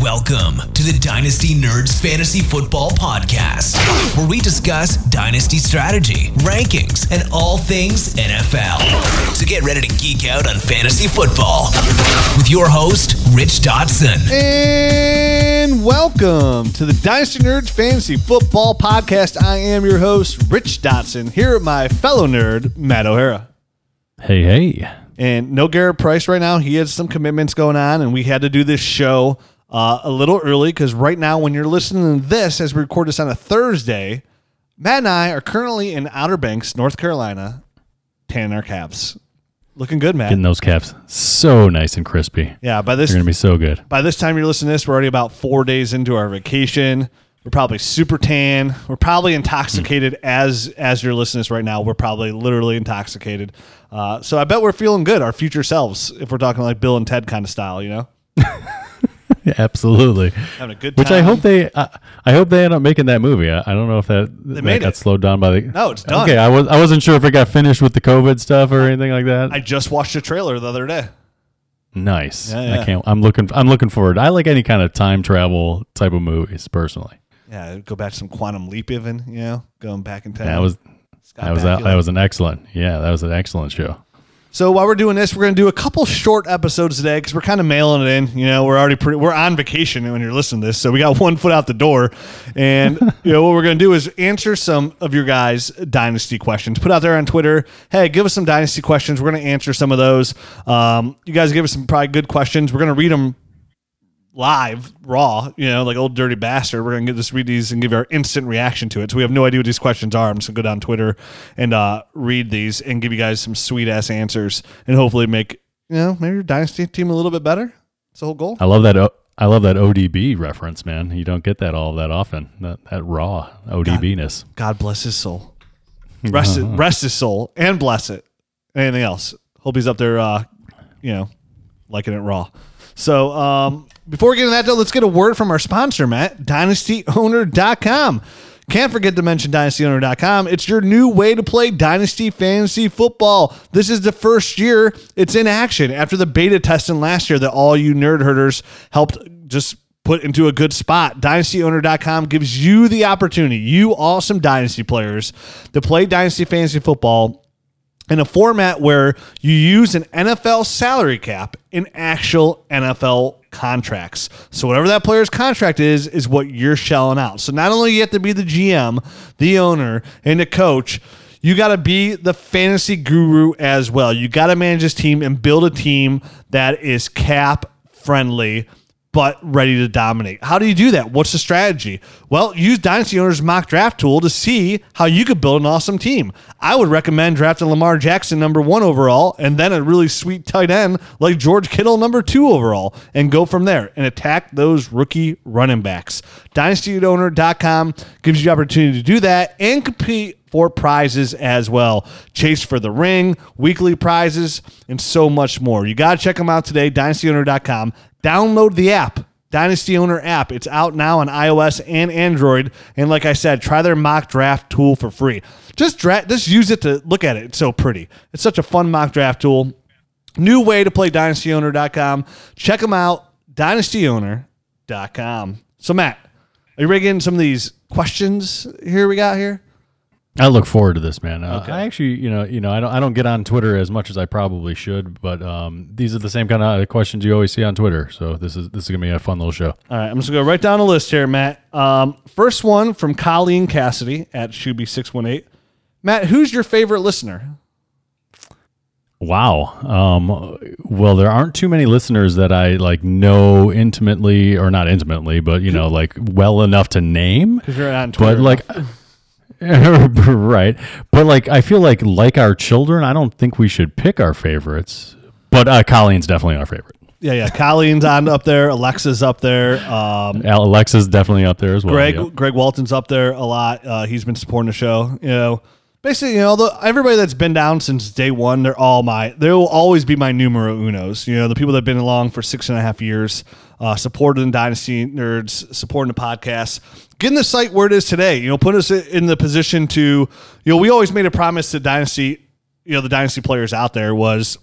Welcome to the Dynasty Nerds Fantasy Football Podcast, where we discuss dynasty strategy, rankings, and all things NFL. So get ready to geek out on fantasy football with your host, Rich Dotson. And welcome to the Dynasty Nerds Fantasy Football Podcast. I am your host, Rich Dotson, here with my fellow nerd, Matt O'Hara. Hey, hey. And no Garrett Price right now. He has some commitments going on, and we had to do this show uh, a little early because right now, when you're listening to this, as we record this on a Thursday, Matt and I are currently in Outer Banks, North Carolina, tanning our calves. Looking good, Matt. Getting those caps so nice and crispy. yeah, by this They're to be so good. by this time you're listening to this, we're already about four days into our vacation. We're probably super tan. We're probably intoxicated as as you're listening to this right now. We're probably literally intoxicated. Uh, so I bet we're feeling good, our future selves, if we're talking like Bill and Ted kind of style, you know, absolutely. having a good time. Which I hope they, I, I hope they end up making that movie. I, I don't know if that, that made got it. slowed down by the. No, it's done. Okay, I was I wasn't sure if it got finished with the COVID stuff or anything like that. I just watched a trailer the other day. nice. Yeah, yeah. I can't. I'm looking. I'm looking forward. I like any kind of time travel type of movies personally. Yeah, go back to some Quantum Leap, even you know, going back in time. That was Scott that was that, that was an excellent. Yeah, that was an excellent show. So while we're doing this, we're going to do a couple short episodes today because we're kind of mailing it in. You know, we're already pretty, we're on vacation when you're listening to this, so we got one foot out the door. And you know what we're going to do is answer some of your guys' dynasty questions. Put out there on Twitter, hey, give us some dynasty questions. We're going to answer some of those. Um, you guys give us some probably good questions. We're going to read them live, raw, you know, like old dirty bastard. We're gonna get just read these and give our instant reaction to it. So we have no idea what these questions are. I'm just gonna go down Twitter and uh, read these and give you guys some sweet ass answers and hopefully make you know maybe your dynasty team a little bit better. That's the whole goal. I love that. O- I love that ODB reference, man. You don't get that all that often. That that raw ODB ness. God bless his soul. Rest it, rest his soul and bless it. Anything else? Hope he's up there, uh, you know, liking it raw. So um, before we get into that, though, let's get a word from our sponsor, Matt, DynastyOwner.com. Can't forget to mention DynastyOwner.com. It's your new way to play Dynasty Fantasy Football. This is the first year it's in action after the beta testing last year that all you nerd herders helped just put into a good spot. DynastyOwner.com gives you the opportunity, you awesome Dynasty players, to play Dynasty Fantasy Football in a format where you use an NFL salary cap in actual NFL contracts. So whatever that player's contract is is what you're shelling out. So not only you have to be the GM, the owner, and the coach, you got to be the fantasy guru as well. You got to manage this team and build a team that is cap friendly but ready to dominate. How do you do that? What's the strategy? Well, use Dynasty Owner's mock draft tool to see how you could build an awesome team. I would recommend drafting Lamar Jackson number one overall and then a really sweet tight end like George Kittle number two overall and go from there and attack those rookie running backs. DynastyOwner.com gives you the opportunity to do that and compete for prizes as well. Chase for the ring, weekly prizes, and so much more. You got to check them out today, dynastyowner.com. Download the app, Dynasty Owner app. It's out now on iOS and Android. And like I said, try their mock draft tool for free. Just dra- just use it to look at it. It's so pretty. It's such a fun mock draft tool. New way to play dynastyowner.com. Check them out, dynastyowner.com. So Matt, are you ready to get some of these questions here we got here? I look forward to this, man. Uh, Okay. I actually, you know, you know, I don't, I don't get on Twitter as much as I probably should, but um, these are the same kind of questions you always see on Twitter. So this is this is gonna be a fun little show. All right, I'm just gonna go right down the list here, Matt. Um, first one from Colleen Cassidy at Shuby618. Matt, who's your favorite listener? Wow. Um, well, there aren't too many listeners that I like know intimately, or not intimately, but you know, like well enough to name. Because you're on Twitter. But like, right. But like, I feel like like our children, I don't think we should pick our favorites. But uh, Colleen's definitely our favorite. yeah, yeah. Colleen's on up there. Alexa's up there. Um, Alexa's definitely up there as well. Greg yep. Greg Walton's up there a lot. Uh, he's been supporting the show. You know, basically, you know, the, everybody that's been down since day one, they're all my. They will always be my numero unos. You know, the people that've been along for six and a half years, uh, supporting Dynasty Nerds, supporting the podcast, getting the site where it is today. You know, put us in the position to. You know, we always made a promise to Dynasty. You know, the Dynasty players out there was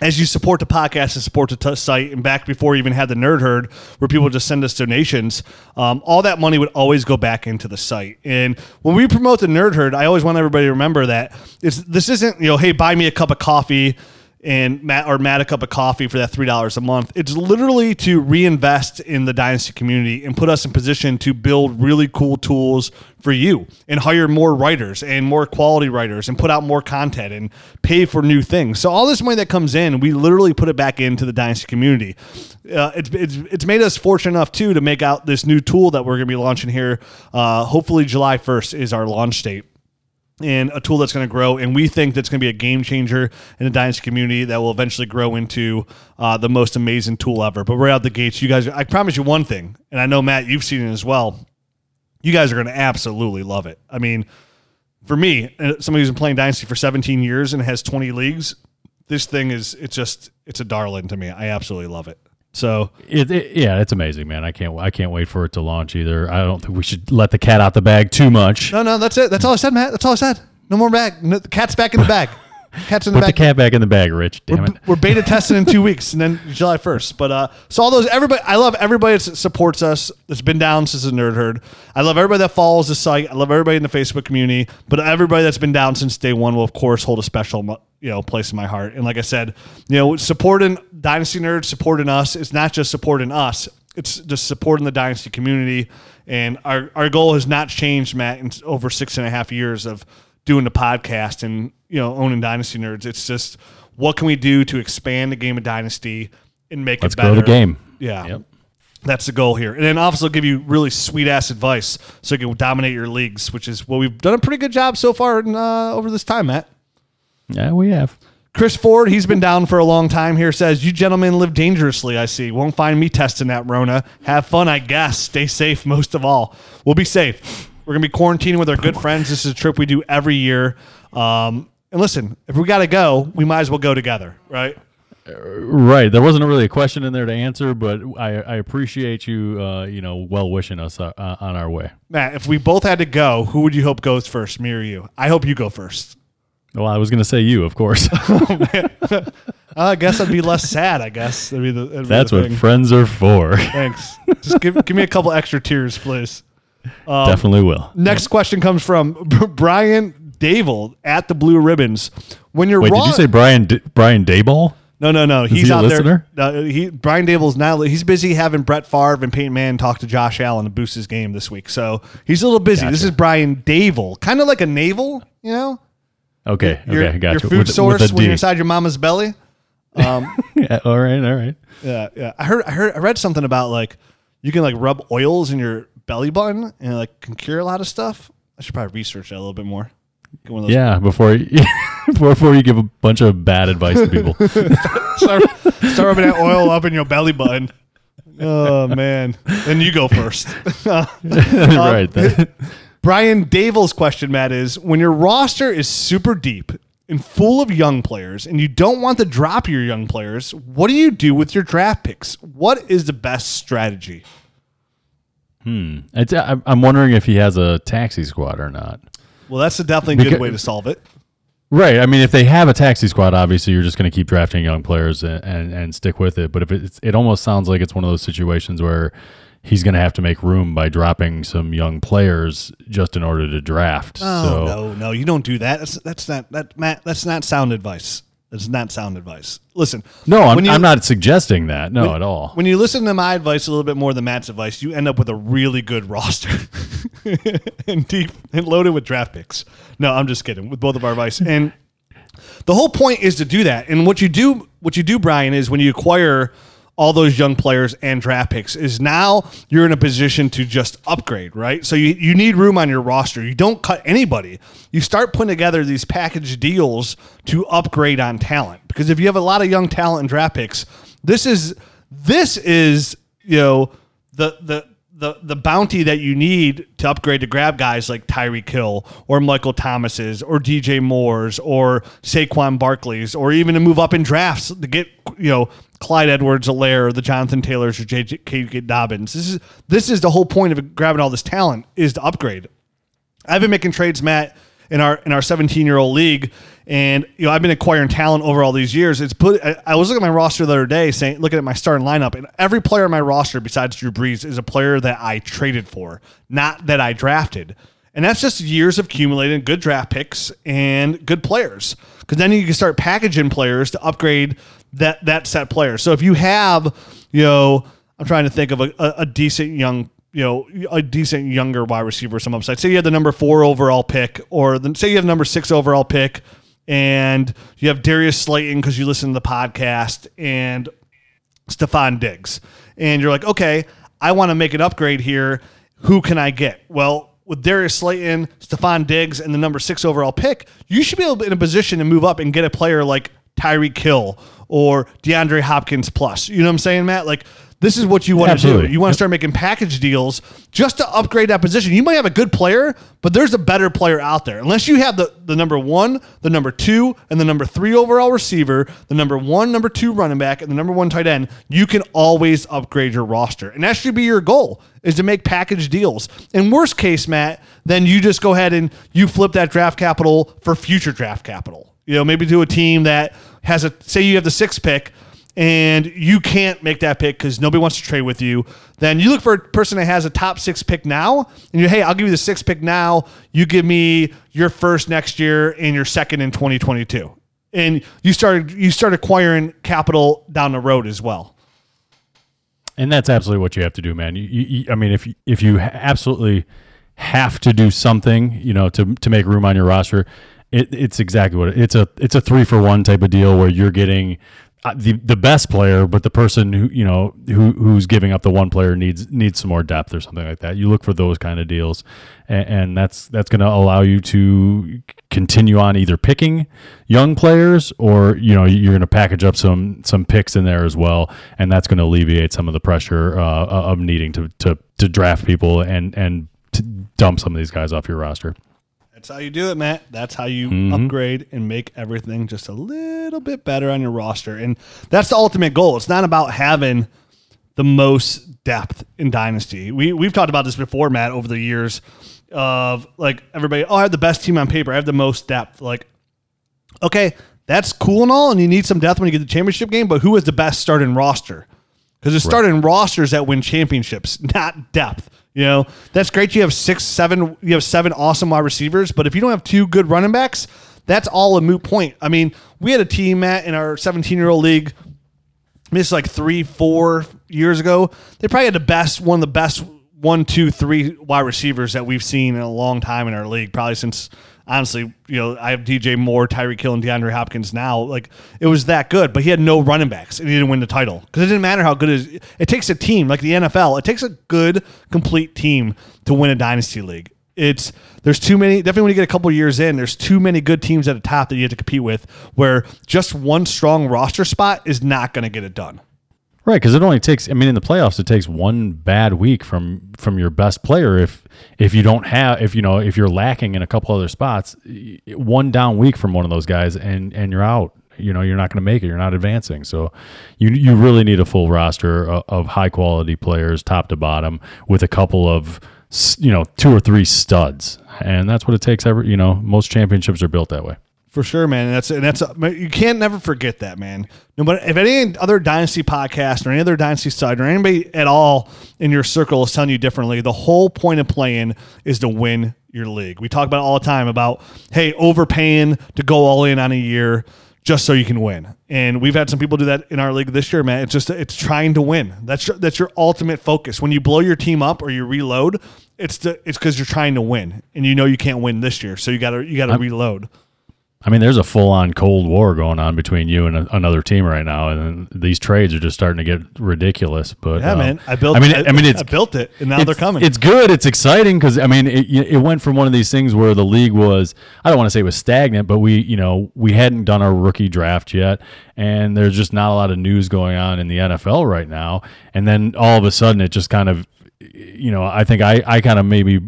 as you support the podcast and support the t- site, and back before you even had the Nerd Herd, where people just send us donations, um, all that money would always go back into the site. And when we promote the Nerd Herd, I always want everybody to remember that it's this isn't you know, hey, buy me a cup of coffee and Matt or Matt a cup of coffee for that three dollars a month. It's literally to reinvest in the dynasty community and put us in position to build really cool tools for you and hire more writers and more quality writers and put out more content and pay for new things. So all this money that comes in, we literally put it back into the dynasty community. Uh, it's, it's it's made us fortunate enough too to make out this new tool that we're going to be launching here. Uh, hopefully July first is our launch date and a tool that's going to grow. And we think that's going to be a game changer in the Dynasty community that will eventually grow into uh, the most amazing tool ever. But right out the gates, you guys, I promise you one thing, and I know, Matt, you've seen it as well. You guys are going to absolutely love it. I mean, for me, uh, somebody who's been playing Dynasty for 17 years and has 20 leagues, this thing is, it's just, it's a darling to me. I absolutely love it. So It, it, yeah, it's amazing, man. I can't I can't wait for it to launch either. I don't think we should let the cat out the bag too much. no, no, that's it. That's all I said, Matt. That's all I said. No more bag. No, the cat's back in the bag. Cat's in the Put the cat back in the bag, Rich. Damn it. We're beta testing in two weeks, and then July first. But uh, so all those everybody, I love everybody that supports us. That's been down since the Nerd Herd. I love everybody that follows the site. I love everybody in the Facebook community. But everybody that's been down since day one will, of course, hold a special you know place in my heart. And like I said, you know, supporting Dynasty Nerds, supporting us. It's not just supporting us. It's just supporting the Dynasty community. And our our goal has not changed, Matt, in over six and a half years of doing the podcast and you know owning Dynasty Nerds. It's just what can we do to expand the game of Dynasty and make Let's it better. grow the game. Yeah. Yep. That's the goal here. And then also give you really sweet ass advice so you can dominate your leagues, which is what we've done a pretty good job so far in, uh, over this time, Matt. Yeah, we have. Chris Ford, he's been down for a long time here, says, You gentlemen live dangerously, I see. Won't find me testing that Rona. Have fun, I guess. Stay safe most of all. We'll be safe. We're going to be quarantining with our good friends. This is a trip we do every year. Um, and listen, if we got to go, we might as well go together, right? Right. There wasn't really a question in there to answer, but I, I appreciate you, uh, you know, well wishing us uh, uh, on our way. Matt, if we both had to go, who would you hope goes first, me or you? I hope you go first. Well, I was going to say you, of course. I guess I'd be less sad. I guess that'd be the. that'd That's what thing. friends are for. Thanks. Just give give me a couple extra tears, please. Um, Definitely will. Next question comes from Brian Dable at the Blue Ribbons. When you're Wait, raw, did you say Brian D- Brian Dayball? no, no, no? He's he a out listener? there. No, he Brian Dable's now. He's busy having Brett Favre and Peyton Manning talk to Josh Allen to boost his game this week. So he's a little busy. This is Brian Dable, kind of like a navel, you know. Okay, Your, okay, got your food With- with source a when you're inside your mama's belly. Um, yeah, all right, all right. Yeah, yeah. I heard, I heard, I read something about like you can like rub oils in your belly button and like can cure a lot of stuff. I should probably research that a little bit more. Get one of those- Yeah, before you, before you give a bunch of bad advice to people. start, start rubbing that oil up in your belly button. Oh man! Then you go first. right. that- um, Brian Davel's question, Matt, is when your roster is super deep and full of young players, and you don't want to drop your young players, what do you do with your draft picks? What is the best strategy? Hmm. It's, I'm I'm wondering if he has a taxi squad or not. Well, that's a definitely good Because- way to solve it. Right. I mean, if they have a taxi squad, obviously you're just going to keep drafting young players and, and, and stick with it. But if it's, it almost sounds like it's one of those situations where he's going to have to make room by dropping some young players just in order to draft. Oh so no, no, you don't do that. That's that's not that Matt. That's not sound advice. That's not sound advice. Listen, no, I'm, you- I'm not suggesting that. No, at all. When you listen to my advice a little bit more than Matt's advice, you end up with a really good roster and deep and loaded with draft picks. No, I'm just kidding. With both of our advice, and the whole point is to do that. And what you do, what you do, Brian, is when you acquire all those young players and draft picks, is now you're in a position to just upgrade, right? So you, you need room on your roster. You don't cut anybody. You start putting together these package deals to upgrade on talent. Because if you have a lot of young talent and draft picks, this is this is you know the the the the bounty that you need to upgrade to grab guys like Tyreek Hill or Michael Thomas's or DJ Moore's or Saquon Barkley's or even to move up in drafts to get you know Clyde Edwards Helaire or the Jonathan Taylors or J.K. Dobbins. This is this is the whole point of grabbing all this talent is to upgrade. I've been making trades, Matt, in our in our 17 year old league. And you know, I've been acquiring talent over all these years. It's put. I, was looking at my roster the other day, saying, looking at my starting lineup, and every player on my roster besides Drew Brees is a player that I traded for, not that I drafted. And that's just years of accumulating good draft picks and good players. Because then you can start packaging players to upgrade that that set player. So if you have, you know, I'm trying to think of a, a decent young you know, a decent younger wide receiver, some upside. Say you have the number four overall pick, or the, say you have number six overall pick, and you have Darius Slayton because you listen to the podcast, and Stefon Diggs, and you're like, okay, I want to make an upgrade here. Who can I get? Well, with Darius Slayton, Stefon Diggs, and the number six overall pick, you should be able to in a position to move up and get a player like Tyreek Hill or DeAndre Hopkins plus. You know what I'm saying, Matt? Like this is what you want to do. You want to start making package deals just to upgrade that position. You might have a good player, but there's a better player out there. Unless you have the, the number one, the number two, and the number three overall receiver, the number one, number two running back, and the number one tight end, you can always upgrade your roster. And that should be your goal is to make package deals. In worst case, Matt, then you just go ahead and you flip that draft capital for future draft capital. You know, maybe to a team that has a say you have the sixth pick and you can't make that pick because nobody wants to trade with you, then you look for a person that has a top six pick now, and you hey, I'll give you the sixth pick now. You give me your first next year and your second in 2022, and you start you start acquiring capital down the road as well. And that's absolutely what you have to do, man. You, you, I mean, if if you absolutely have to do something, you know, to to make room on your roster, it, it's exactly what it, it's a it's a three for one type of deal where you're getting the the best player, but the person who you know who who's giving up the one player needs needs some more depth or something like that. You look for those kind of deals, and, and that's that's going to allow you to continue on either picking young players or you know you're going to package up some some picks in there as well, and that's going to alleviate some of the pressure uh, of needing to to to draft people and and to dump some of these guys off your roster. That's how you do it, Matt. That's how you mm-hmm. upgrade and make everything just a little bit better on your roster. And that's the ultimate goal. It's not about having the most depth in Dynasty. We we've talked about this before, Matt, over the years of like everybody, oh, I have the best team on paper. I have the most depth. Like, okay, that's cool and all, and you need some depth when you get the championship game, but who is the best starting roster? Because it's starting rosters that win championships, not depth. You know, that's great. You have six, seven, you have seven awesome wide receivers, but if you don't have two good running backs, that's all a moot point. I mean, we had a team, Matt, in our 17 year old league. This is like three, four years ago. They probably had the best, one of the best one, two, three wide receivers that we've seen in a long time in our league, probably since honestly, you know, I have DJ Moore, Tyreek Hill, and DeAndre Hopkins now. Like it was that good, but he had no running backs and he didn't win the title because it didn't matter how good it is. It takes a team like the NFL. It takes a good, complete team to win a dynasty league. It's there's too many. Definitely, when you get a couple years in, there's too many good teams at the top that you have to compete with. Where just one strong roster spot is not going to get it done. Right, because it only takes. I mean, in the playoffs, it takes one bad week from from your best player. If if you don't have, if you know, if you're lacking in a couple other spots, one down week from one of those guys, and and you're out. You know, you're not going to make it. You're not advancing. So, you you really need a full roster of, of high quality players, top to bottom, with a couple of you know two or three studs, and that's what it takes. Every you know, most championships are built that way. For sure, man. And that's and that's uh, you can't never forget that, man. No matter if any other dynasty podcast or any other dynasty site or anybody at all in your circle is telling you differently, the whole point of playing is to win your league. We talk about it all the time about hey, overpaying to go all in on a year just so you can win. And we've had some people do that in our league this year, man. It's just it's trying to win. That's your, that's your ultimate focus. When you blow your team up or you reload, it's the, it's because you're trying to win, and you know you can't win this year, so you got to you got to reload. I mean, there's a full on Cold War going on between you and a, another team right now, and these trades are just starting to get ridiculous. But Yeah, um, man. I built. I mean, I, I, mean, it's I built it, and now they're coming. It's good. It's exciting because I mean, it, it went from one of these things where the league was I don't want to say it was stagnant, but we you know we hadn't done our rookie draft yet, and there's just not a lot of news going on in the NFL right now. And then all of a sudden, it just kind of you know I think I I kind of maybe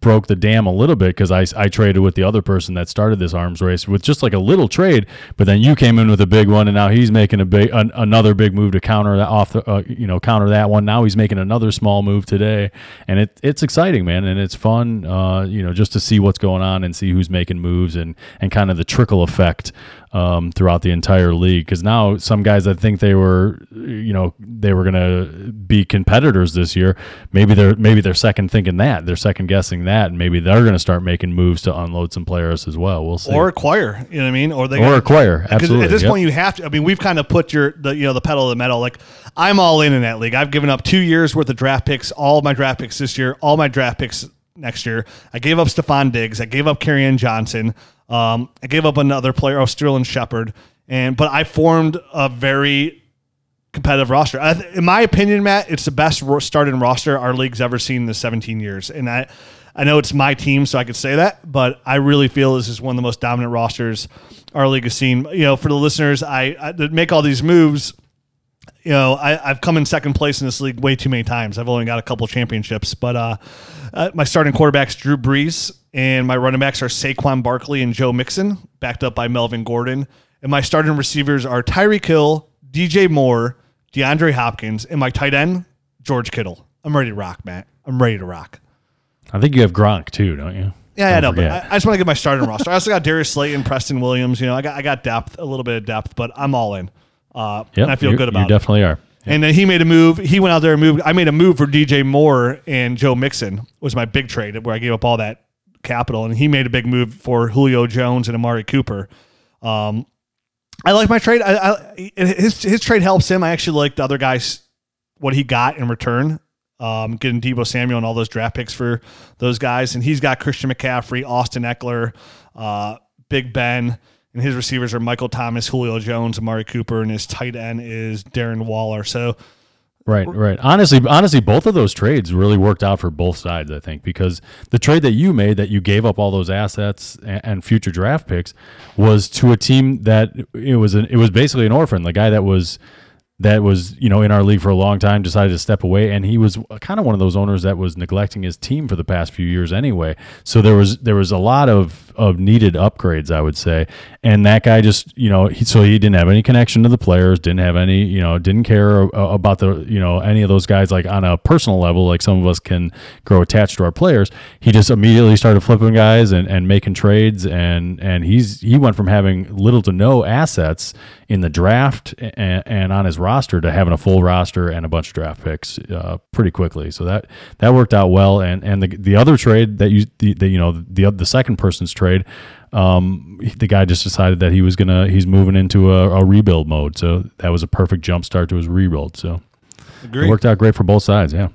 broke the dam a little bit because I, I traded with the other person that started this arms race with just like a little trade, but then you came in with a big one, and now he's making a big an, another big move to counter that off the uh, you know counter that one. Now he's making another small move today, and it it's exciting, man, and it's fun, uh, you know, just to see what's going on and see who's making moves and and kind of the trickle effect um, throughout the entire league. Because now some guys I think they were, you know, they were going to be competitors this year. Maybe they're maybe they're second thinking that they're second guessing that, and maybe they're going to start making moves to unload some players as well. We'll see. or acquire. You know what I mean? Or they Or acquire, absolutely, At this yep. point, you have to. I mean, we've kind of put your the you know the pedal to the metal. Like I'm all in in that league. I've given up two years worth of draft picks, all my draft picks this year, all my draft picks next year. I gave up Stefon Diggs. I gave up Kerryon Johnson. Um, I gave up another player, oh Sterling Shepard, and but I formed a very competitive roster. I th- in my opinion, Matt, it's the best ro- starting roster our league's ever seen in the 17 years. And I, I know it's my team, so I could say that, but I really feel this is one of the most dominant rosters our league has seen. You know, for the listeners, I, I make all these moves. You know, I, I've come in second place in this league way too many times. I've only got a couple championships, but uh, uh, my starting quarterback's Drew Brees, and my running backs are Saquon Barkley and Joe Mixon, backed up by Melvin Gordon. And my starting receivers are Tyreek Hill, DJ Moore, DeAndre Hopkins, and my tight end, George Kittle. I'm ready to rock, Matt. I'm ready to rock. I think you have Gronk too, don't you? Yeah, I know, but. I, I just want to get my starting roster. I also got Darius Slayton, Preston Williams. You know, I got I got depth, a little bit of depth, but I'm all in. Uh, Yep, and I feel good You about it. You definitely are. And then he made a move. He went out there and moved. I made a move for DJ Moore and Joe Mixon was my big trade where I gave up all that capital, and he made a big move for Julio Jones and Amari Cooper. Um, I like my trade. I, I, his his trade helps him. I actually like the other guys what he got in return. Um, getting Deebo Samuel and all those draft picks for those guys, and he's got Christian McCaffrey, Austin Ekeler, uh, Big Ben, and his receivers are Michael Thomas, Julio Jones, Amari Cooper, and his tight end is Darren Waller. So Right, right. Honestly, honestly, both of those trades really worked out for both sides. I think because the trade that you made, that you gave up all those assets and, and future draft picks, was to a team that it was an, it was basically an orphan. The guy that was that was you know in our league for a long time decided to step away, and he was kind of one of those owners that was neglecting his team for the past few years anyway. So there was there was a lot of of needed upgrades, I would say, and that guy just you know he, so he didn't have any connection to the players, didn't have any you know didn't care uh, about the you know any of those guys like on a personal level, like some of us can grow attached to our players. He just immediately started flipping guys and, and making trades, and and he's he went from having little to no assets in the draft and, and on his roster to having a full roster and a bunch of draft picks uh, pretty quickly. So that that worked out well. And and the the other trade that you the, the you know the the second person's trade, um, the guy just decided that he was gonna he's moving into a, a rebuild mode. So that was a perfect jump start to his rebuild. So it worked out great for both sides. Yeah.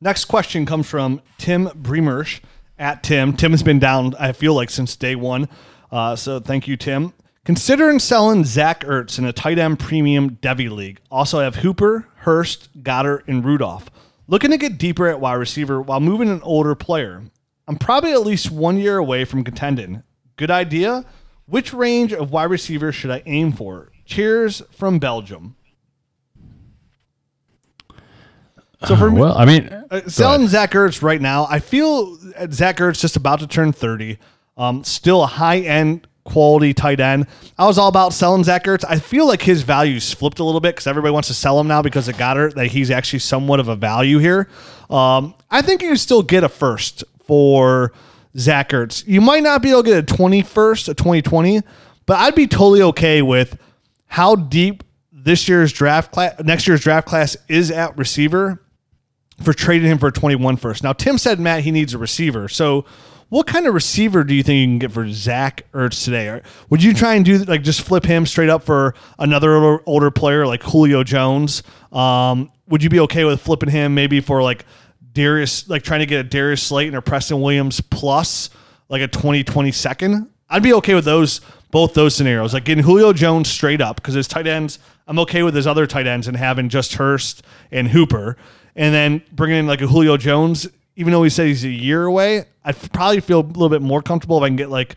Next question comes from Tim Bremersh at Tim. Tim has been down, I feel like, since day one. Uh, so thank you, Tim. Considering selling Zach Ertz in a tight end premium devy league. Also I have Hooper, Hurst, Goedert, and Rudolph. Looking to get deeper at wide receiver while moving an older player. I'm probably at least one year away from contending. Good idea. Which range of wide receivers should I aim for? Cheers from Belgium. So for me, Well, I mean, uh, selling Zach Ertz right now, I feel uh, Zach Ertz just about to turn 30. Um, still a high end quality tight end. I was all about selling Zach Ertz. I feel like his value's flipped a little bit because everybody wants to sell him now because of Goedert, that he's actually somewhat of a value here. Um, I think you can still get a first for Zach Ertz. You might not be able to get a 21st, a 2020, but I'd be totally okay with how deep this year's draft class, next year's draft class is at receiver for trading him for a 21 first. Now, Tim said, Matt, he needs a receiver. So, what kind of receiver do you think you can get for Zach Ertz today? Would you try and do like just flip him straight up for another older, older player like Julio Jones? Um, would you be okay with flipping him maybe for like Darius, like trying to get a Darius Slayton or Preston Williams plus like a 2020 second? I'd be okay with those both those scenarios, like getting Julio Jones straight up because his tight ends. I'm okay with his other tight ends and having just Hurst and Hooper, and then bringing in like a Julio Jones. Even though he said he's a year away, I'd probably feel a little bit more comfortable if I can get like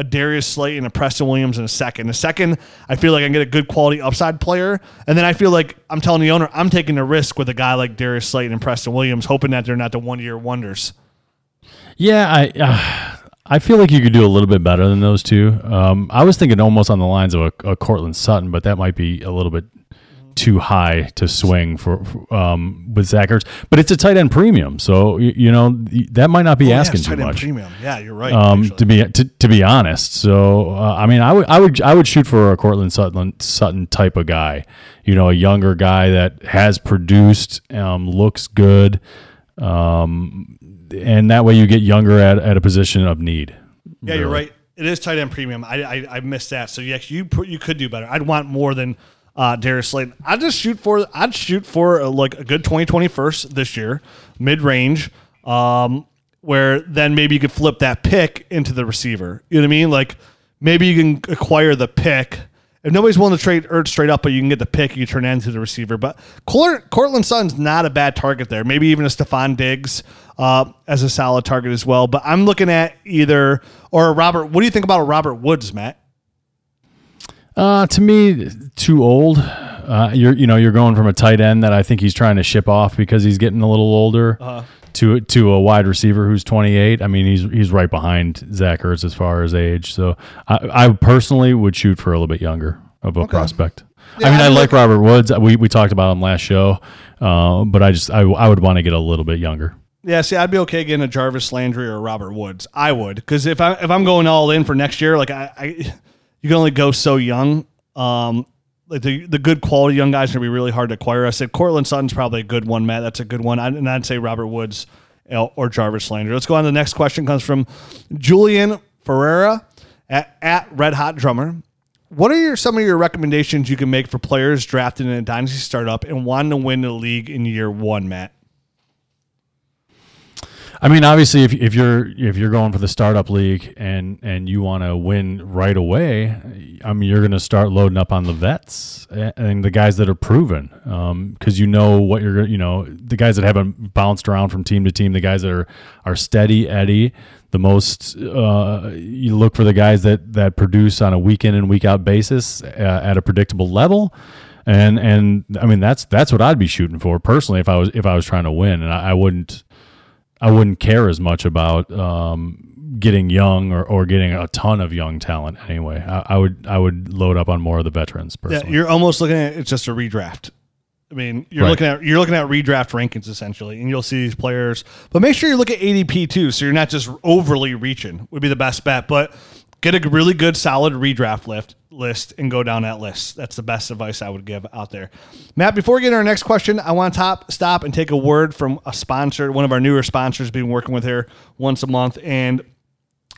a Darius Slayton, a Preston Williams in a second. A second, I feel like I can get a good quality upside player, and then I feel like I'm telling the owner I'm taking a risk with a guy like Darius Slayton and Preston Williams, hoping that they're not the one year wonders. Yeah, I uh, I feel like you could do a little bit better than those two. Um, I was thinking almost on the lines of a, a Courtland Sutton, but that might be a little bit too high to swing for, um, with Zach Ertz. But it's a tight end premium, so you, you know that might not be Oh, yeah, asking it's too tight end much. Premium. Yeah, you're right. Um, to be to, to be honest, so uh, I mean, I would I would I would shoot for a Courtland Sutton Sutton type of guy, you know, a younger guy that has produced, um, looks good, um, and that way you get younger at, at a position of need. Yeah, you're right. It is tight end premium. I I, I missed that. So yes, you pr- you could do better. I'd want more than uh, Darius Slayton. I'd just shoot for I'd shoot for uh like a good 2020 first this year, mid range. Um, where then maybe you could flip that pick into the receiver. You know what I mean? Like maybe you can acquire the pick. If nobody's willing to trade Ertz straight up, but you can get the pick, and you turn that into the receiver. But Cort- Courtland Sutton's not a bad target there. Maybe even a Stefon Diggs uh, as a solid target as well. But I'm looking at either or a Robert. What do you think about a Robert Woods, Matt? Uh, to me, too old. Uh, you're you know you're going from a tight end that I think he's trying to ship off because he's getting a little older Uh-huh. to to a wide receiver who's 28. I mean he's he's right behind Zach Ertz as far as age. So I, I personally would shoot for a little bit younger of a prospect. I mean I I'm like Robert Woods. We we talked about him last show, uh, but I just I, I would want to get a little bit younger. Yeah, see, I'd be okay getting a Jarvis Landry or a Robert Woods. I would, because if I if I'm going all in for next year, like I, I you can only go so young. Um, like the the good quality young guys are gonna be really hard to acquire. I said Courtland Sutton's probably a good one, Matt. That's a good one. I, and I'd say Robert Woods or Jarvis Landry. Let's go on to the next question. Comes from Julian Ferreira at, at Red Hot Drummer. What are your some of your recommendations you can make for players drafted in a dynasty startup and wanting to win the league in year one, Matt? I mean, obviously, if, if you're if you're going for the startup league and and you want to win right away, I mean, you're going to start loading up on the vets and the guys that are proven, because you know what you're you know the guys that haven't bounced around from team to team, the guys that are are steady Eddie. The most uh, you look for the guys that that produce on a week in and week out basis uh, at a predictable level and and I mean that's that's what I'd be shooting for personally if I was if I was trying to win, and I, I wouldn't I wouldn't care as much about um, getting young or, or getting a ton of young talent anyway. I, I would I would load up on more of the veterans Yeah, you're almost looking at it's just a redraft. I mean, you're Right. looking at you're looking at redraft rankings essentially, and you'll see these players. But make sure you look at ADP too, so you're not just overly reaching. Would be the best bet. But get a really good, solid redraft list list and go down that list. That's the best advice I would give out there. Matt, before we get to our next question, I want to top stop and take a word from a sponsor, one of our newer sponsors, been working with here once a month, and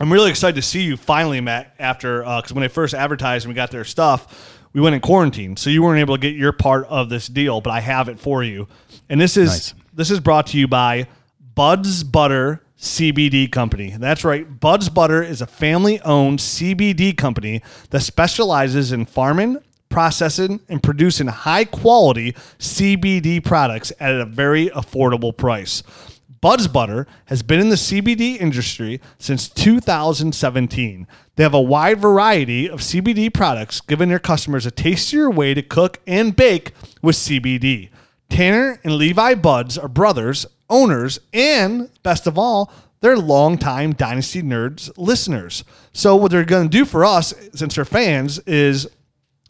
I'm really excited to see you finally, Matt. After uh, because when they first advertised and we got their stuff, we went in quarantine, so you weren't able to get your part of this deal. But I have it for you, and this is Nice. this is brought to you by Budz Butter CBD Company. That's right, Budz Butter is a family-owned CBD company that specializes in farming, processing, and producing high-quality CBD products at a very affordable price. Budz Butter has been in the CBD industry since 2017. They have a wide variety of CBD products, giving their customers a tastier way to cook and bake with CBD. Tanner and Levi Buds are brothers, owners, and best of all, they're longtime Dynasty Nerds listeners. So, what they're going to do for us, since they're fans, is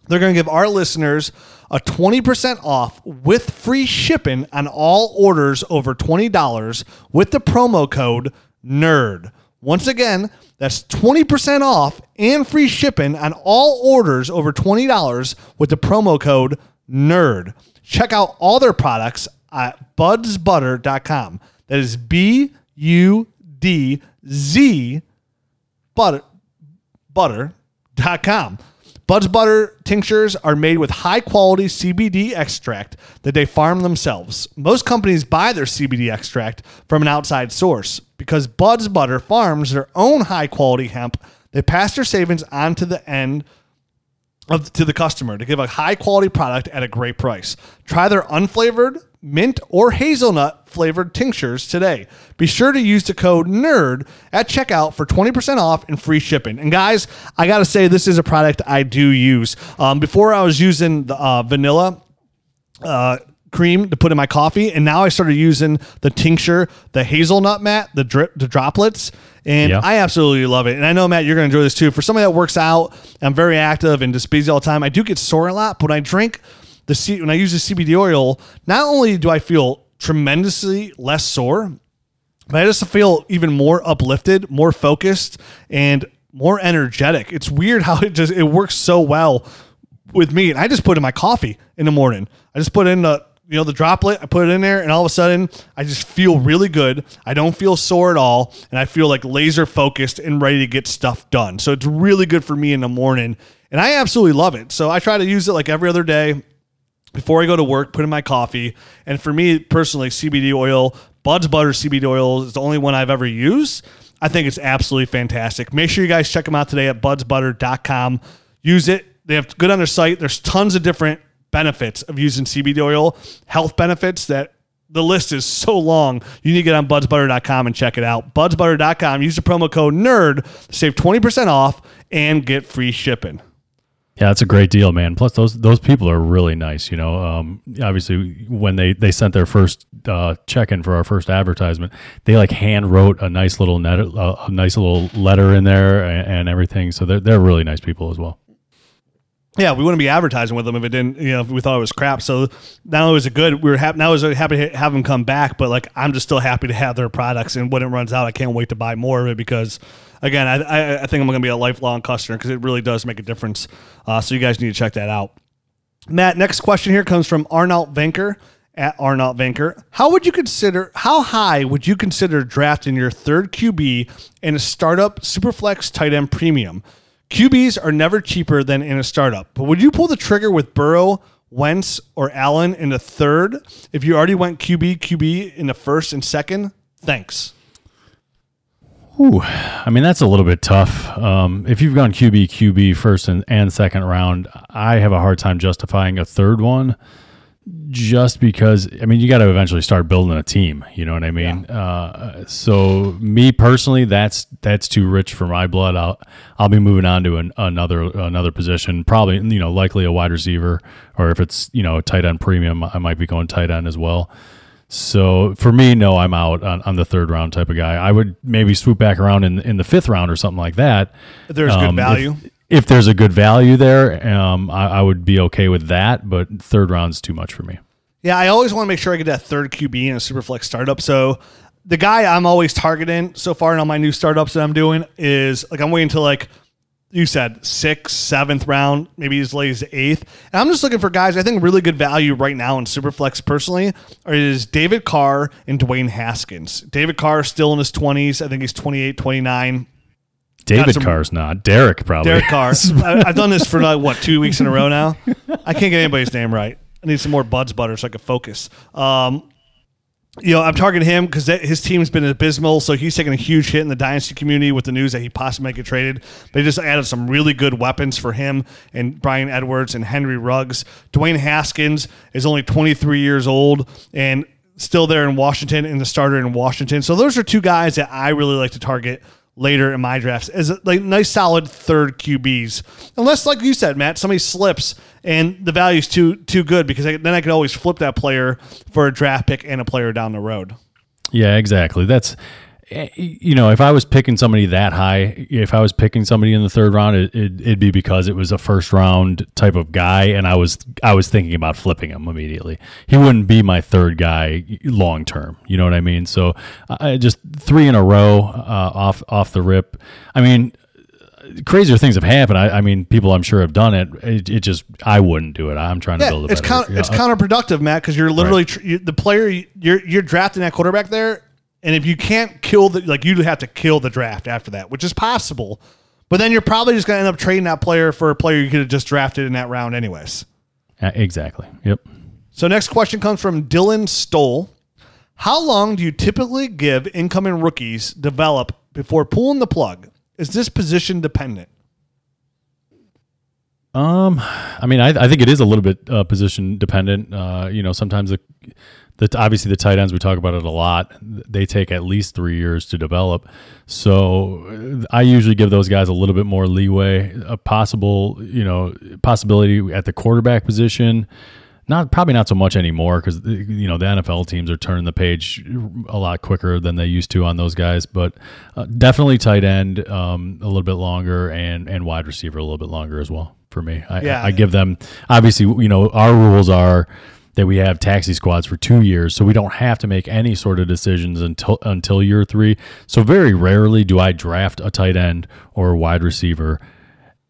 they're going to give our listeners a 20% off with free shipping on all orders over $20 with the promo code NERD. Once again, that's 20% off and free shipping on all orders over $20 with the promo code NERD. Check out all their products at budzbutter.com. That is B U D Z butter butter.com. Budz Butter tinctures are made with high quality CBD extract that they farm themselves. Most companies buy their CBD extract from an outside source. Because Budz Butter farms their own high quality hemp, they pass their savings on to the end of, to the customer to give a high quality product at a great price. Try their unflavored, mint, or hazelnut flavored tinctures today. Be sure to use the code NERD at checkout for 20% off and free shipping. And guys, I got to say, this is a product I do use. Um, before I was using the uh, vanilla uh, cream to put in my coffee, and now I started using the tincture, the hazelnut mat, the drip, the droplets, and. I absolutely love it. And I know Matt, you're going to enjoy this too. For somebody that works out, I'm very active and just busy all the time. I do get sore a lot, but when I drink the C, when I use the CBD oil, not only do I feel tremendously less sore, but I just feel even more uplifted, more focused, and more energetic. It's weird how it just it works so well with me. And I just put in my coffee in the morning. I just put in the you know the droplet. I put it in there, and all of a sudden I just feel really good. I don't feel sore at all, and I feel like laser focused and ready to get stuff done. So it's really good for me in the morning, and I absolutely love it. So I try to use it like every other day before I go to work, put in my coffee. And for me personally, CBD oil, Budz Butter CBD oil is the only one I've ever used. I think it's absolutely fantastic. Make sure you guys check them out today at budzbutter.com. Use it. They have good on their site. There's tons of different benefits of using CBD oil, health benefits that the list is so long. You need to get on budzbutter.com and check it out. Budzbutter.com. Use the promo code NERD to save 20% off and get free shipping. Yeah, that's a great deal, man. Plus, those those people are really nice. You know, um, obviously, when they they sent their first uh, check in for our first advertisement, they like hand wrote a nice little net, uh, a nice little letter in there and, and everything. So they're they're really nice people as well. Yeah, we wouldn't be advertising with them if it didn't, you know, if we thought it was crap. So not only was it good, we were happy. Now was happy to have them come back, but like I'm just still happy to have their products. And when it runs out, I can't wait to buy more of it because, again, I I, I think I'm going to be a lifelong customer because it really does make a difference. Uh, so you guys need to check that out. Matt, next question here comes from Arnold Venker at Arnold Venker. How would you consider how high would you consider drafting your third QB in a startup superflex tight end premium? QBs are never cheaper than in a startup, but would you pull the trigger with Burrow, Wentz, or Allen in the third if you already went QB QB in the first and second? Thanks. Ooh, I mean that's a little bit tough. Um, if you've gone QB QB first and, and second round, I have a hard time justifying a third one, just because I mean you got to eventually start building a team. You know what I mean? Uh, so me personally, that's that's too rich for my blood. I'll I'll be moving on to an, another another position, probably you know likely a wide receiver, or if it's you know a tight end premium, I might be going tight end as well. So for me, no, I'm out on, on the third round type of guy. I would maybe swoop back around in in the fifth round or something like that. There's good Um, if- value. If, there's a good value there, um, I, I would be okay with that. But third round's too much for me. Yeah, I always want to make sure I get that third QB in a superflex startup. So the guy I'm always targeting so far in all my new startups that I'm doing is like I'm waiting until like you said sixth, seventh round, maybe as late as eighth. And I'm just looking for guys I think really good value right now in superflex personally are is David Carr and Dwayne Haskins. David Carr is still in his 20s. I think he's 28, 29. David some- Carr's not. Derek probably. Derek Carr. I, I've done this for like what two weeks in a row now. I can't get anybody's name right. I need some more Budz butter so I can focus. Um, you know, I'm targeting him because his team's been abysmal, so he's taking a huge hit in the dynasty community with the news that he possibly might get traded. They just added some really good weapons for him and Bryan Edwards and Henry Ruggs. Dwayne Haskins is only 23 years old and still there in Washington and the starter in Washington. So those are two guys that I really like to target later in my drafts as like nice solid third QBs. Unless, like you said, Matt, somebody slips and the value's too too good because I, then I could always flip that player for a draft pick and a player down the road. Yeah, exactly. That's you know, if I was picking somebody that high, if I was picking somebody in the third round, it, it, it'd be because it was a first round type of guy, and I was I was thinking about flipping him immediately. He wouldn't be my third guy long term. You know what I mean? So I just three in a row uh, off off the rip. I mean. Crazier things have happened. I, I mean, people I'm sure have done it. it. It just I wouldn't do it. I'm trying to Yeah, build a it's better. yeah, it's counterproductive, Matt, because you're literally tr- you, the player you're you're drafting that quarterback there, and if you can't kill the like you have to kill the draft after that, which is possible. But then you're probably just going to end up trading that player for a player you could have just drafted in that round, anyways. uh, exactly. Yep. So next question comes from Dylan Stoll. How long do you typically give incoming rookies develop before pulling the plug? Is this position dependent? Um, I mean, I, I think it is a little bit uh, position dependent. Uh, you know, sometimes the, the obviously the tight ends we talk about it a lot. They take at least three years to develop. So uh, I usually give those guys a little bit more leeway. A possible, you know, possibility at the quarterback position. not probably not so much anymore because you know the NFL teams are turning the page a lot quicker than they used to on those guys. But uh, definitely tight end um, a little bit longer and and wide receiver a little bit longer as well for me. I, Yeah. I give them obviously you know our rules are that we have taxi squads for two years, so we don't have to make any sort of decisions until until year three. So very rarely do I draft a tight end or a wide receiver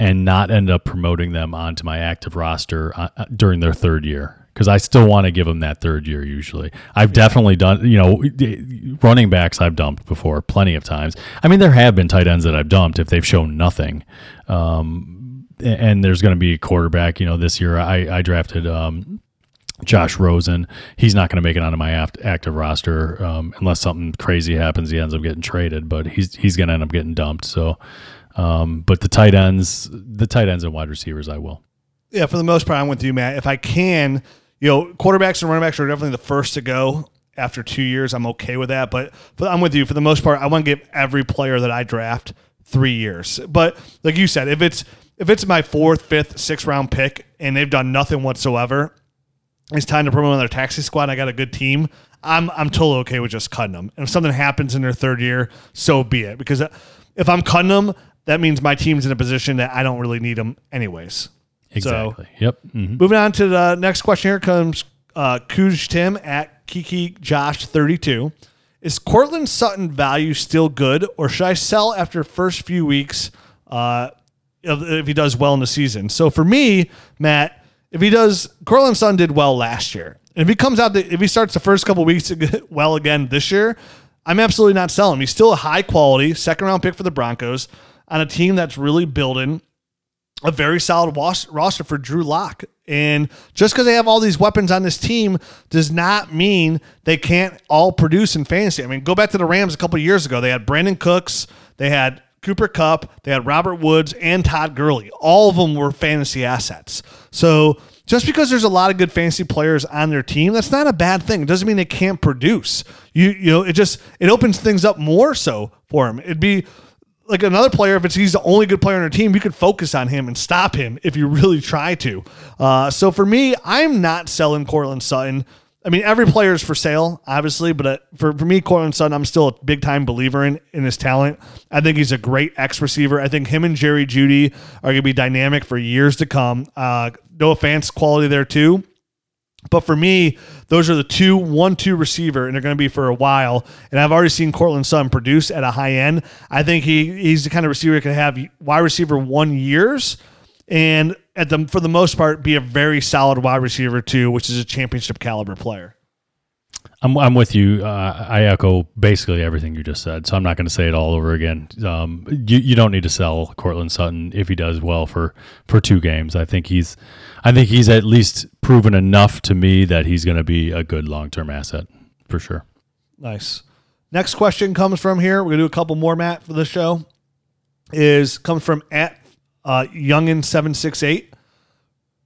and not end up promoting them onto my active roster uh, uh, during their third year because I still want to give them that third year. Usually, I've definitely done. You know, running backs I've dumped before plenty of times. I mean, there have been tight ends that I've dumped if they've shown nothing. Um, and there's going to be a quarterback. You know, this year I, I drafted. Um, Josh Rosen, he's not going to make it onto my act- active roster um, unless something crazy happens. He ends up getting traded, but he's he's going to end up getting dumped. So, um, but the tight ends, the tight ends and wide receivers, I will. Yeah, for the most part, I'm with you, Matt. If I can, you know, quarterbacks and running backs are definitely the first to go after two years. I'm okay with that. But, but I'm with you. For the most part, I want to give every player that I draft three years. But like you said, if it's if it's my fourth, fifth, sixth round pick and they've done nothing whatsoever, it's time to promote another taxi squad. I got a good team. I'm I'm totally okay with just cutting them. And if something happens in their third year, so be it. Because if I'm cutting them, that means my team's in a position that I don't really need them anyways. Exactly. yep. Mhm. Moving on to the next question here comes uh, Kuj Tim at Kiki Josh 32. Is Courtland Sutton value still good, or should I sell after first few weeks uh, if he does well in the season? So for me, Matt, if he does, Courtland Sutton did well last year. And if he comes out, the, if he starts the first couple weeks well again this year, I'm absolutely not selling him. He's still a high quality second round pick for the Broncos on a team that's really building a very solid was- roster for Drew Lock. And just because they have all these weapons on this team does not mean they can't all produce in fantasy. I mean, go back to the Rams a couple years ago. They had Brandin Cooks, they had Cooper Kupp, they had Robert Woods, and Todd Gurley. All of them were fantasy assets. So just because there's a lot of good fantasy players on their team, that's not a bad thing. It doesn't mean they can't produce. You you know, it just it opens things up more so for them. It'd be like another player, if it's he's the only good player on your team, you could focus on him and stop him if you really try to. Uh, so for me, I'm not selling Courtland Sutton. I mean, every player is for sale, obviously, but uh, for, for me, Courtland Sutton, I'm still a big time believer in in his talent. I think he's a great X receiver. I think him and Jerry Jeudy are going to be dynamic for years to come. Uh, Noah Fant's quality there too. But for me, those are the two one-two receiver, and they're going to be for a while. And I've already seen Courtland Sutton produce at a high end. I think he he's the kind of receiver that can have wide receiver one years, and at the for the most part be a very solid wide receiver too, which is a championship caliber player. I'm, I'm with you. Uh, I echo basically everything you just said, so I'm not going to say it all over again. Um, you, you don't need to sell Courtland Sutton if he does well for, for two games. I think he's, I think he's at least proven enough to me that he's going to be a good long term asset for sure. Nice. Next question comes from here. We're gonna do a couple more, Matt, for the show. Is comes from at uh, Youngin seven six eight.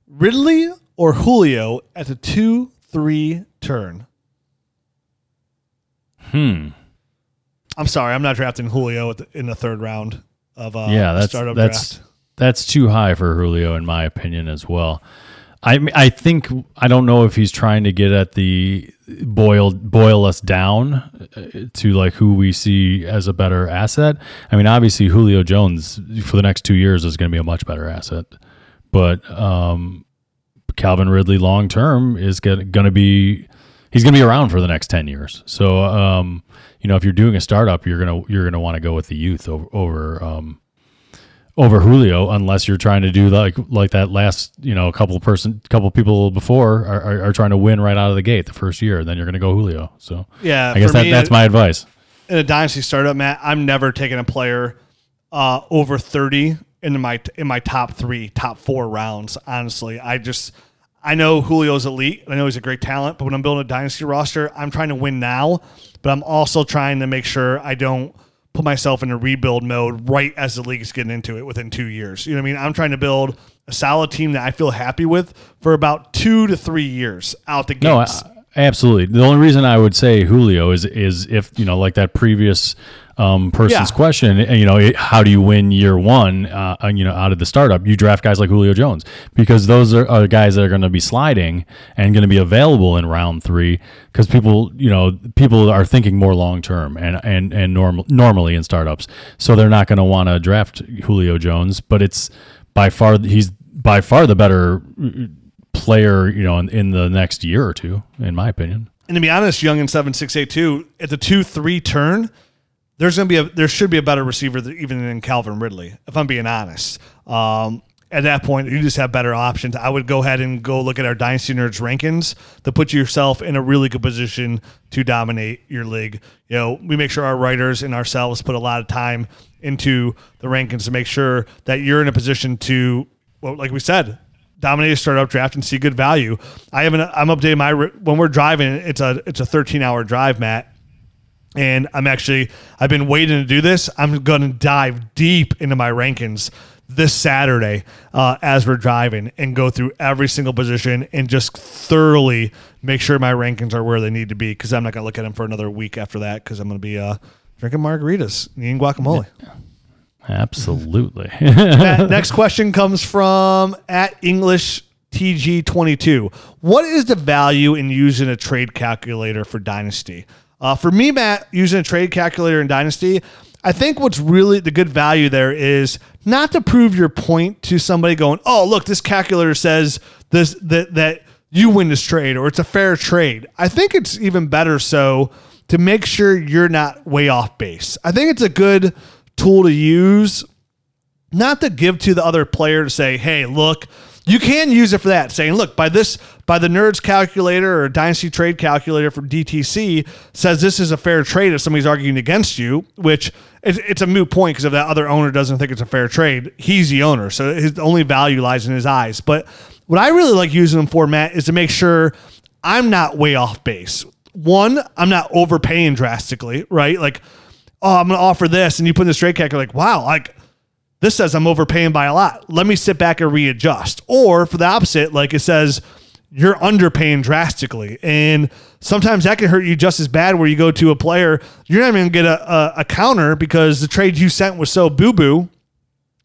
Ridley or Julio at the two three turn. Hmm. I'm sorry, I'm not drafting Julio at the, in the third round of uh, yeah, that's startup that's draft. that's too high for Julio in my opinion as well. I I think I don't know if he's trying to get at the boil boil us down uh, to like who we see as a better asset. I mean, obviously Julio Jones for the next two years is going to be a much better asset, but um, Calvin Ridley long term is going to be he's going to be around for the next 10 years. So um, you know, if you're doing a startup, you're to you're to want to go with the youth over over um, over Julio unless you're trying to do like like that last, you know, a couple person couple people before are, are, are trying to win right out of the gate the first year, then you're going to go Julio. So Yeah, I guess that, me, that's my advice. in a dynasty startup, Matt, I'm never taking a player uh, over 30 in my in my top three, top four rounds. Honestly, I just I know Julio's elite. and I know he's a great talent, but when I'm building a dynasty roster, I'm trying to win now, but I'm also trying to make sure I don't put myself in a rebuild mode right as the league's getting into it within two years. You know what I mean? I'm trying to build a solid team that I feel happy with for about two to three years out the gates. No, I, absolutely. The only reason I would say Julio is is if you know like that previous um, person's Yeah. question. You know, it- how do you win year one? Uh, uh, you know, out of the startup, you draft guys like Julio Jones because those are, are guys that are going to be sliding and going to be available in round three. Because people, you know, people are thinking more long term and and and normal normally in startups, so they're not going to want to draft Julio Jones. But it's by far he's by far the better player, you know, in, in the next year or two, in my opinion. And to be honest, Young and seven six eight two at the two three turn, there's gonna be a there should be a better receiver than, even than Calvin Ridley. If I'm being honest, um, at that point you just have better options. I would go ahead and go look at our Dynasty Nerds rankings to put yourself in a really good position to dominate your league. You know, we make sure our writers and ourselves put a lot of time into the rankings to make sure that you're in a position to, well, like we said, dominate a startup draft and see good value. I haven't. I'm updating my when we're driving. It's a it's a 13 hour drive, Matt. And I'm actually I've been waiting to do this. I'm to dive deep into my rankings this Saturday uh, as we're driving and go through every single position and just thoroughly make sure my rankings are where they need to be because I'm not to look at them for another week after that because I'm to be uh, drinking margaritas, eating guacamole. Absolutely. Next question comes from at English TG22. What is the value in using a trade calculator for Dynasty? Uh, for me, Matt, using a trade calculator in Dynasty, I think what's really the good value there is not to prove your point to somebody going, "Oh, look, this calculator says this that that you win this trade or it's a fair trade." I think it's even better so to make sure you're not way off base. I think it's a good tool to use not to give to the other player to say, hey, look, you can use it for that. Saying, look, by this, by the nerds calculator or dynasty trade calculator for DTC says this is a fair trade if somebody's arguing against you, which it's, it's a moot point because if that other owner doesn't think it's a fair trade, he's the owner. So his only value lies in his eyes. But what I really like using them for, Matt, is to make sure I'm not way off base. One, I'm not overpaying drastically, right? Like, oh, I'm going to offer this. And you put in the straight calculator, like, wow, like, this says I'm overpaying by a lot. Let me sit back and readjust. Or for the opposite, like it says you're underpaying drastically. And sometimes that can hurt you just as bad where you go to a player, you're not even going to get a, a, a counter because the trade you sent was so boo boo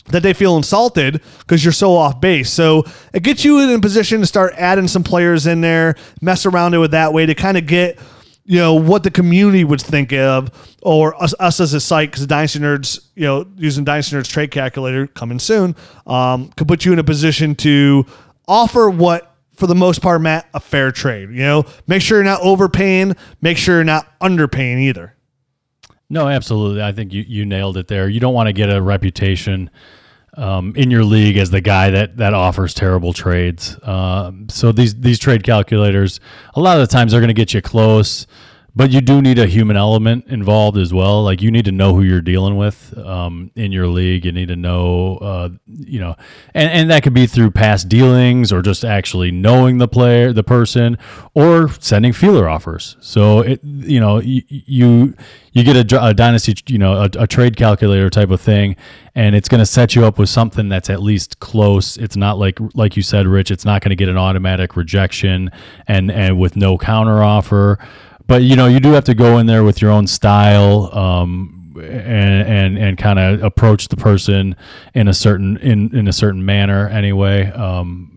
that they feel insulted because you're so off base. So it gets you in a position to start adding some players in there, mess around it with that way to kind of get you know what the community would think of or us, us as a site because dynasty nerds you know using dynasty nerds trade calculator coming soon um, could put you in a position to offer what for the most part matt a fair trade you know make sure you're not overpaying make sure you're not underpaying either No, absolutely. I think you, you nailed it there. You don't want to get a reputation um, in your league as the guy that that offers terrible trades. Um, so these these trade calculators, a lot of the times they're going to get you close, but you do need a human element involved as well. Like you need to know who you're dealing with um, in your league. You need to know, uh, you know, and, and that could be through past dealings or just actually knowing the player, the person, or sending feeler offers. So it, you know, you you, get a, a dynasty, you know, a, a trade calculator type of thing, and it's going to set you up with something that's at least close. It's not like like you said, Rich. It's not going to get an automatic rejection and and with no counter offer but you know you do have to go in there with your own style um, and and and kind of approach the person in a certain in in a certain manner anyway um,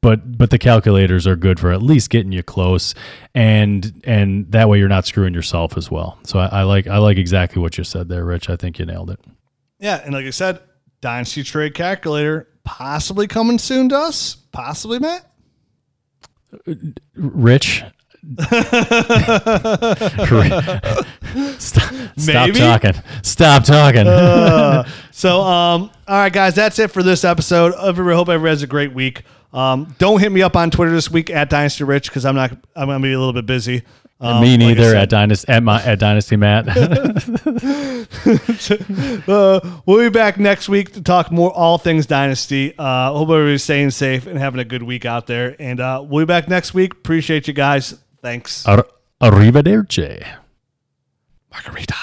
but but the calculators are good for at least getting you close and and that way you're not screwing yourself as well. So I, I like I like exactly what you said there Rich. I think you nailed it. Yeah and like i said dynasty trade calculator possibly coming soon to us? Possibly matt? Rich stop, stop talking stop talking So, um, all right, guys, that's it for this episode. Everybody, hope everybody has a great week. Um, don't hit me up on Twitter this week at Dynasty Rich because I'm not. I'm gonna be a little bit busy. Um, Me neither said. at dynasty at my at dynasty Matt. Uh, we'll be back next week to talk more all things Dynasty. Uh, hope everybody's staying safe and having a good week out there. And uh, we'll be back next week. Appreciate you guys. Thanks. Ar- arrivederci. Margarita.